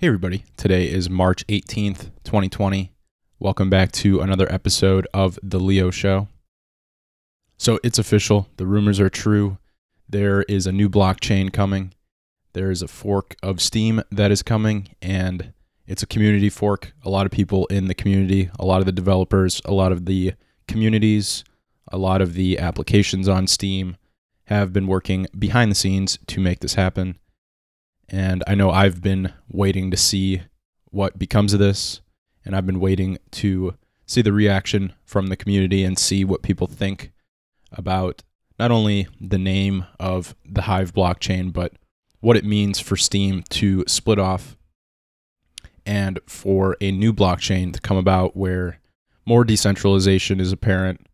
Hey, everybody. Today is March 18th, 2020. Welcome back to another episode of The Leo Show. So it's official. The rumors are true. There is a new blockchain coming. There is a fork of Steem that is coming, and it's a community fork. A lot of people in the community, a lot of the developers, a lot of the communities, a lot of the applications on Steem have been working behind the scenes to make this happen. And I know I've been waiting to see what becomes of this. And I've been waiting to see the reaction from the community and see what people think about not only the name of the Hive blockchain, but what it means for Steem to split off and for a new blockchain to come about where more decentralization is apparent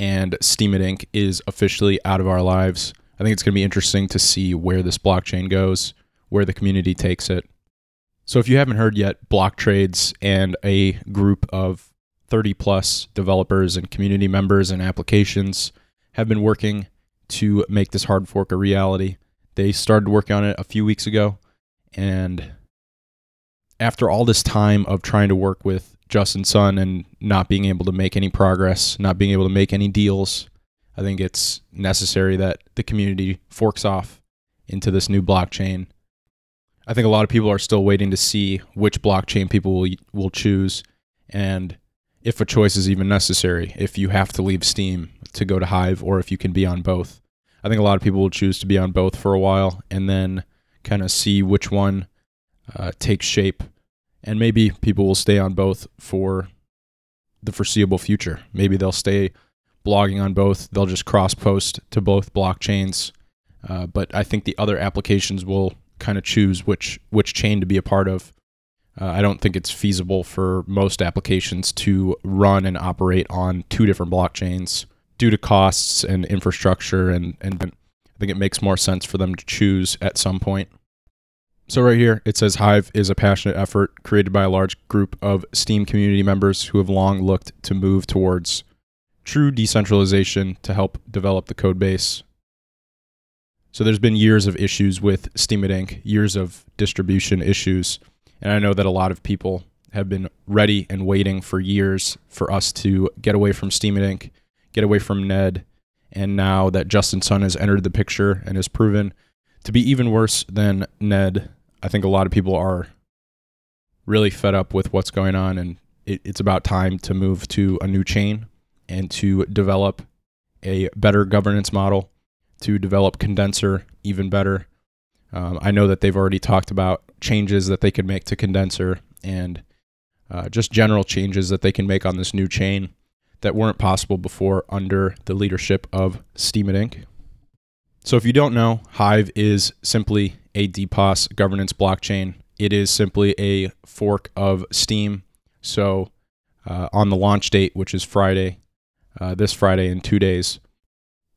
and Steemit Inc. is officially out of our lives. I think it's going to be interesting to see where this blockchain goes where the community takes it. So if you haven't heard yet, BlockTrades and a group of 30 plus developers and community members and applications have been working to make this hard fork a reality. They started working on it a few weeks ago and after all this time of trying to work with Justin Sun and not being able to make any progress, not being able to make any deals, I think it's necessary that the community forks off into this new blockchain I think a lot of people are still waiting to see which blockchain people will will choose and if a choice is even necessary, if you have to leave Steem to go to Hive or if you can be on both. I think a lot of people will choose to be on both for a while and then kind of see which one uh, takes shape. And maybe people will stay on both for the foreseeable future. Maybe they'll stay blogging on both. They'll just cross post to both blockchains. Uh, but I think the other applications will kind of choose which which chain to be a part of. Uh, I don't think it's feasible for most applications to run and operate on two different blockchains due to costs and infrastructure, and and I think it makes more sense for them to choose at some point. So right here it says Hive is a passionate effort created by a large group of Steem community members who have long looked to move towards true decentralization to help develop the code base so there's been years of issues with Steemit Inc., years of distribution issues, and I know that a lot of people have been ready and waiting for years for us to get away from Steemit Inc., get away from Ned, and now that Justin Sun has entered the picture and has proven to be even worse than Ned, I think a lot of people are really fed up with what's going on, and it, it's about time to move to a new chain and to develop a better governance model to develop condenser even better. Um, I know that they've already talked about changes that they could make to condenser and uh, just general changes that they can make on this new chain that weren't possible before under the leadership of Steemit Inc. So, if you don't know, Hive is simply a DPoS governance blockchain. It is simply a fork of Steem. So, uh, on the launch date, which is Friday, uh, this Friday in two days,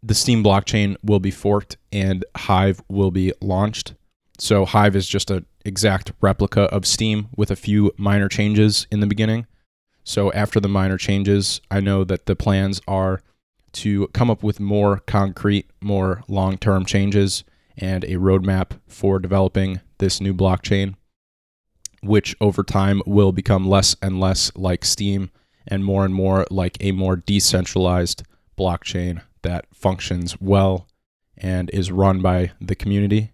the Steem blockchain will be forked and Hive will be launched. So Hive is just an exact replica of Steem with a few minor changes in the beginning. So after the minor changes, I know that the plans are to come up with more concrete, more long term changes and a roadmap for developing this new blockchain, which over time will become less and less like Steem and more and more like a more decentralized blockchain that functions well and is run by the community.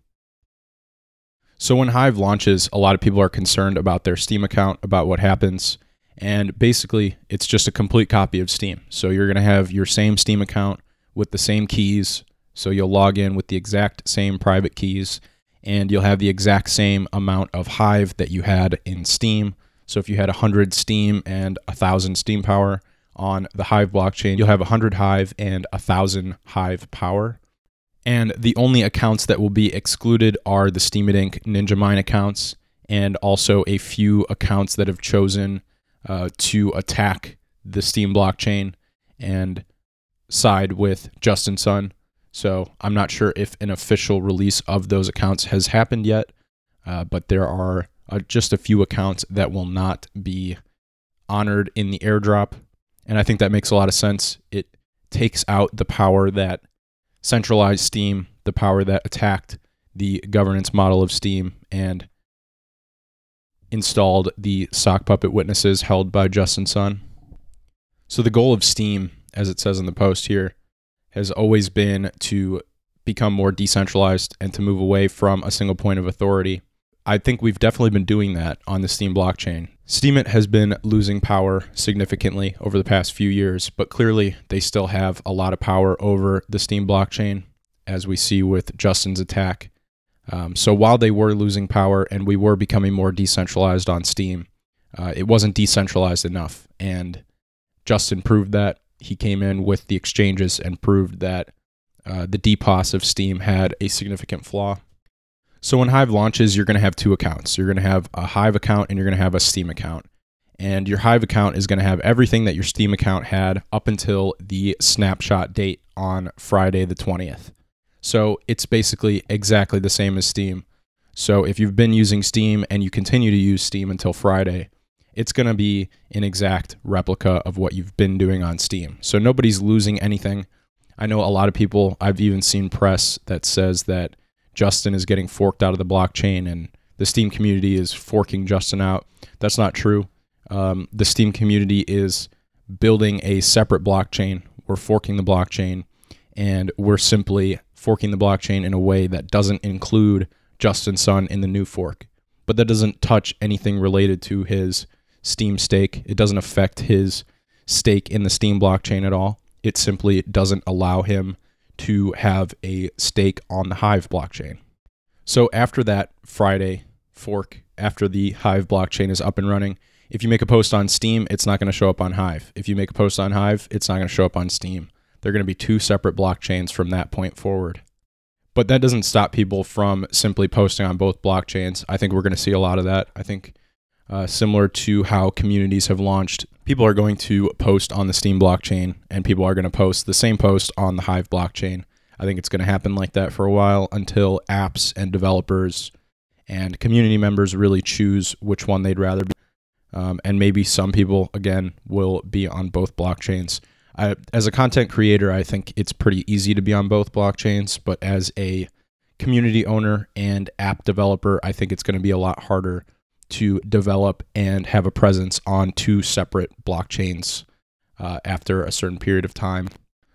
So when Hive launches, a lot of people are concerned about their Steem account, about what happens. And basically, it's just a complete copy of Steem. So you're going to have your same Steem account with the same keys. So you'll log in with the exact same private keys and you'll have the exact same amount of Hive that you had in Steem. So if you had 100 Steem and 1,000 Steem power, on the Hive blockchain, you'll have 100 Hive and 1,000 Hive power. And the only accounts that will be excluded are the Steemit Inc. Ninja Mine accounts and also a few accounts that have chosen uh, to attack the Steem blockchain and side with Justin Sun. So I'm not sure if an official release of those accounts has happened yet, uh, but there are uh, just a few accounts that will not be honored in the airdrop and I think that makes a lot of sense. It takes out the power that centralized Steem, the power that attacked the governance model of Steem, and installed the sock puppet witnesses held by Justin Sun. So the goal of Steem, as it says in the post here, has always been to become more decentralized and to move away from a single point of authority. I think we've definitely been doing that on the Steem blockchain. Steemit has been losing power significantly over the past few years, but clearly they still have a lot of power over the Steem blockchain, as we see with Justin's attack. Um, so while they were losing power and we were becoming more decentralized on Steem, uh, it wasn't decentralized enough. And Justin proved that. He came in with the exchanges and proved that uh, the DPoS of Steem had a significant flaw. So when Hive launches, you're going to have two accounts. You're going to have a Hive account and you're going to have a Steem account. And your Hive account is going to have everything that your Steem account had up until the snapshot date on Friday the 20th. So it's basically exactly the same as Steem. So if you've been using Steem and you continue to use Steem until Friday, it's going to be an exact replica of what you've been doing on Steem. So nobody's losing anything. I know a lot of people, I've even seen press that says that Justin is getting forked out of the blockchain and the Steem community is forking Justin out. That's not true. Um, the Steem community is building a separate blockchain. We're forking the blockchain, and we're simply forking the blockchain in a way that doesn't include Justin Sun in the new fork. But that doesn't touch anything related to his Steem stake. It doesn't affect his stake in the Steem blockchain at all. It simply doesn't allow him to have a stake on the Hive blockchain. So after that Friday fork, after the Hive blockchain is up and running, if you make a post on Steem, it's not going to show up on Hive. If you make a post on Hive, it's not going to show up on Steem. They're going to be two separate blockchains from that point forward. But that doesn't stop people from simply posting on both blockchains. I think we're going to see a lot of that. I think uh, similar to how communities have launched. People are going to post on the Steem blockchain, and people are going to post the same post on the Hive blockchain. I think it's going to happen like that for a while until apps and developers and community members really choose which one they'd rather be. Um, and maybe some people, again, will be on both blockchains. I, as a content creator, I think it's pretty easy to be on both blockchains, but as a community owner and app developer, I think it's going to be a lot harder to develop and have a presence on two separate blockchains uh, after a certain period of time.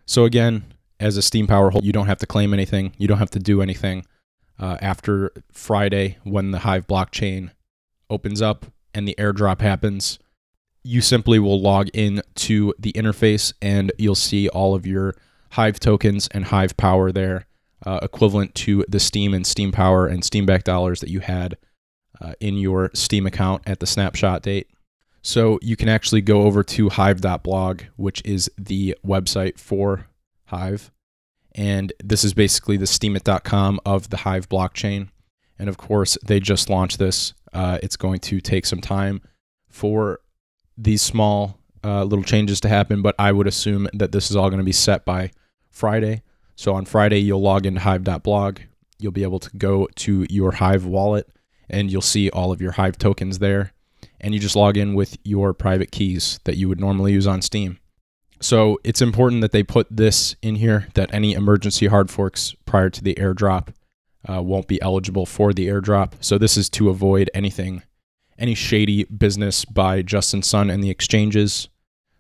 So, again, as a Steem Power holder, you don't have to claim anything, you don't have to do anything. Uh, after Friday, when the Hive blockchain opens up and the airdrop happens, you simply will log in to the interface and you'll see all of your Hive tokens and Hive Power there, uh, equivalent to the Steem and Steem Power and Steemback dollars that you had uh, in your Steem account at the snapshot date. So you can actually go over to hive.blog, which is the website for Hive. And this is basically the steemit.com of the Hive blockchain. And of course, they just launched this. Uh, it's going to take some time for these small uh, little changes to happen, but I would assume that this is all going to be set by Friday. So on Friday, you'll log into hive.blog. You'll be able to go to your Hive wallet and you'll see all of your Hive tokens there. And you just log in with your private keys that you would normally use on Steem. So it's important that they put this in here that any emergency hard forks prior to the airdrop uh, won't be eligible for the airdrop. So this is to avoid anything, any shady business by Justin Sun and the exchanges.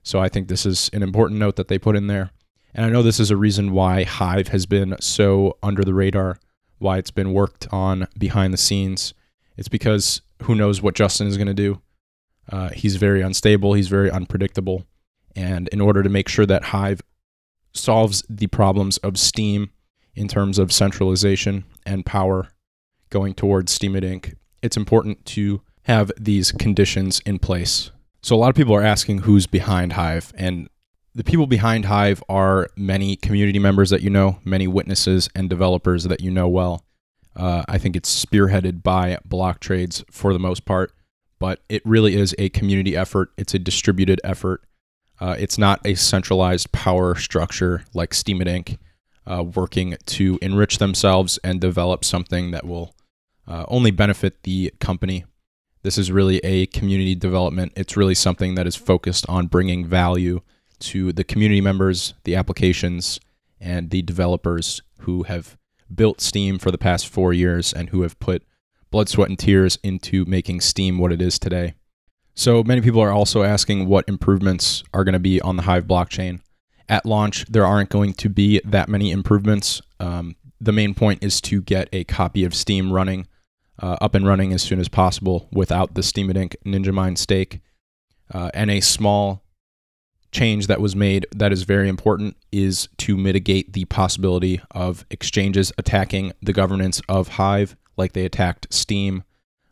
So I think this is an important note that they put in there. And I know this is a reason why Hive has been so under the radar, why it's been worked on behind the scenes. It's because who knows what Justin is going to do. Uh, he's very unstable, he's very unpredictable. And in order to make sure that Hive solves the problems of Steem in terms of centralization and power going towards Steemit Inc., it's important to have these conditions in place. So, a lot of people are asking who's behind Hive, and the people behind Hive are many community members that you know, many witnesses and developers that you know well. Uh, I think it's spearheaded by BlockTrades for the most part, but it really is a community effort. It's a distributed effort. Uh, it's not a centralized power structure like Steemit Inc. Uh, working to enrich themselves and develop something that will uh, only benefit the company. This is really a community development. It's really something that is focused on bringing value to the community members, the applications, and the developers who have built Steem for the past four years and who have put blood, sweat, and tears into making Steem what it is today. So many people are also asking what improvements are going to be on the Hive blockchain. At launch, there aren't going to be that many improvements. Um, the main point is to get a copy of Steem running, uh, up and running as soon as possible without the Steemit Ninja Mine stake. Uh, and a small change that was made that is very important is to mitigate the possibility of exchanges attacking the governance of Hive, like they attacked Steem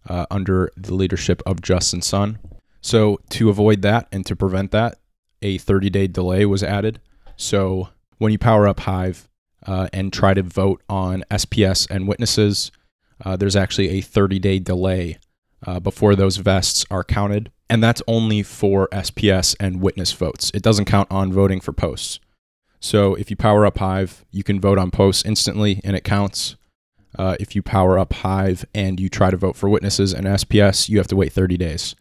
uh, under the leadership of Justin Sun. So, to avoid that and to prevent that, a 30 day delay was added. So, when you power up Hive uh, and try to vote on SPS and witnesses, uh, there's actually a 30 day delay uh, before those vests are counted. And that's only for SPS and witness votes. It doesn't count on voting for posts. So, if you power up Hive, you can vote on posts instantly and it counts. Uh, if you power up Hive and you try to vote for witnesses and SPS, you have to wait 30 days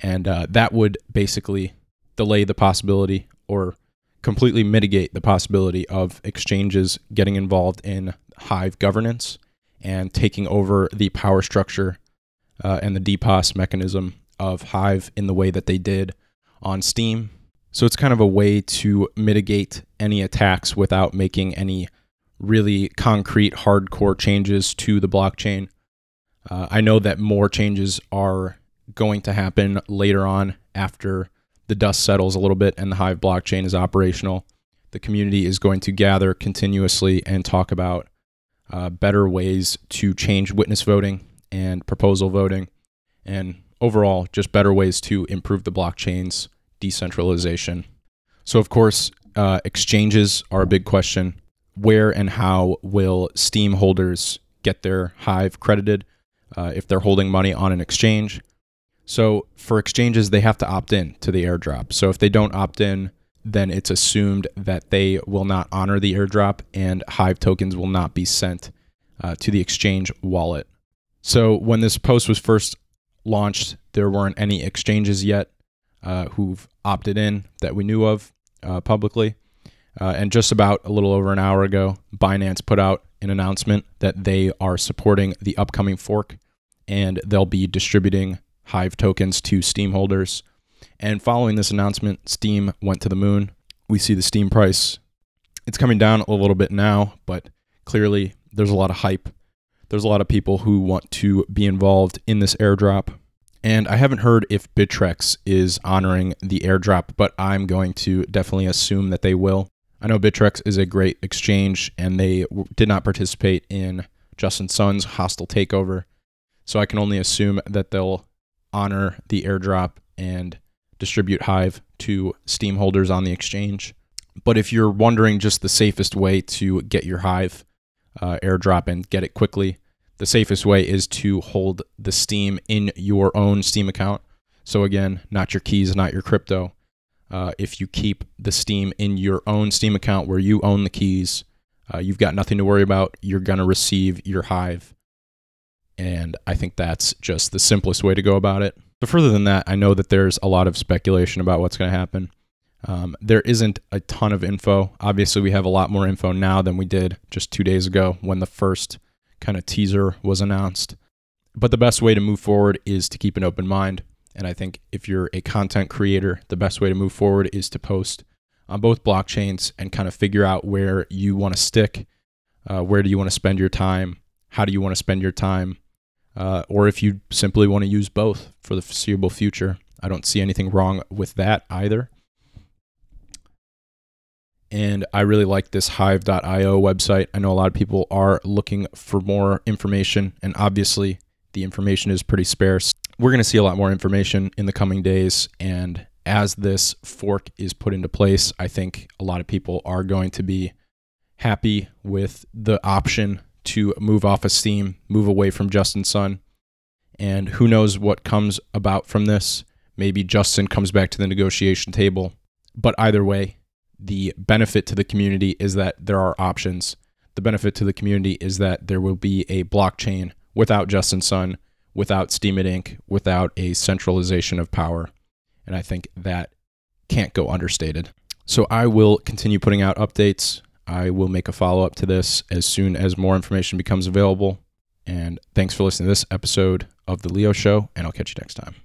and uh, that would basically delay the possibility or completely mitigate the possibility of exchanges getting involved in Hive governance and taking over the power structure uh, and the DPoS mechanism of Hive in the way that they did on Steem. So it's kind of a way to mitigate any attacks without making any really concrete, hardcore changes to the blockchain. Uh, I know that more changes are going to happen later on after the dust settles a little bit and the Hive blockchain is operational. The community is going to gather continuously and talk about uh, better ways to change witness voting and proposal voting, and overall, just better ways to improve the blockchain's decentralization. So, of course, uh, exchanges are a big question. Where and how will Steem holders get their Hive credited uh, if they're holding money on an exchange? So for exchanges, they have to opt in to the airdrop. So if they don't opt in, then it's assumed that they will not honor the airdrop and Hive tokens will not be sent uh, to the exchange wallet. So when this post was first launched, there weren't any exchanges yet uh, who've opted in that we knew of uh, publicly. Uh, and just about a little over an hour ago, Binance put out an announcement that they are supporting the upcoming fork and they'll be distributing Hive tokens to Steem holders. And following this announcement, Steem went to the moon. We see the Steem price. It's coming down a little bit now, but clearly there's a lot of hype. There's a lot of people who want to be involved in this airdrop. And I haven't heard if Bittrex is honoring the airdrop, but I'm going to definitely assume that they will. I know Bittrex is a great exchange and they did not participate in Justin Sun's hostile takeover. So I can only assume that they'll honor the airdrop and distribute Hive to Steem holders on the exchange. But if you're wondering just the safest way to get your Hive uh, airdrop and get it quickly, the safest way is to hold the Steem in your own Steem account. So, again, not your keys, not your crypto. Uh, if you keep the Steem in your own Steem account where you own the keys, uh, you've got nothing to worry about. You're going to receive your Hive and I think that's just the simplest way to go about it. But further than that, I know that there's a lot of speculation about what's going to happen. Um, there isn't a ton of info. Obviously, we have a lot more info now than we did just two days ago when the first kind of teaser was announced. But the best way to move forward is to keep an open mind. And I think if you're a content creator, the best way to move forward is to post on both blockchains and kind of figure out where you want to stick. Uh, where do you want to spend your time? How do you want to spend your time? uh, or if you simply want to use both for the foreseeable future. I don't see anything wrong with that either. And I really like this hive.io website. I know a lot of people are looking for more information, and obviously, the information is pretty sparse. We're going to see a lot more information in the coming days. And as this fork is put into place, I think a lot of people are going to be happy with the option to move off of Steem, move away from Justin Sun. And who knows what comes about from this. Maybe Justin comes back to the negotiation table. But either way, the benefit to the community is that there are options. The benefit to the community is that there will be a blockchain without Justin Sun, without Steemit Inc., without a centralization of power. And I think that can't go understated. So I will continue putting out updates I will make a follow up to this as soon as more information becomes available. And thanks for listening to this episode of The Leo Show, and I'll catch you next time.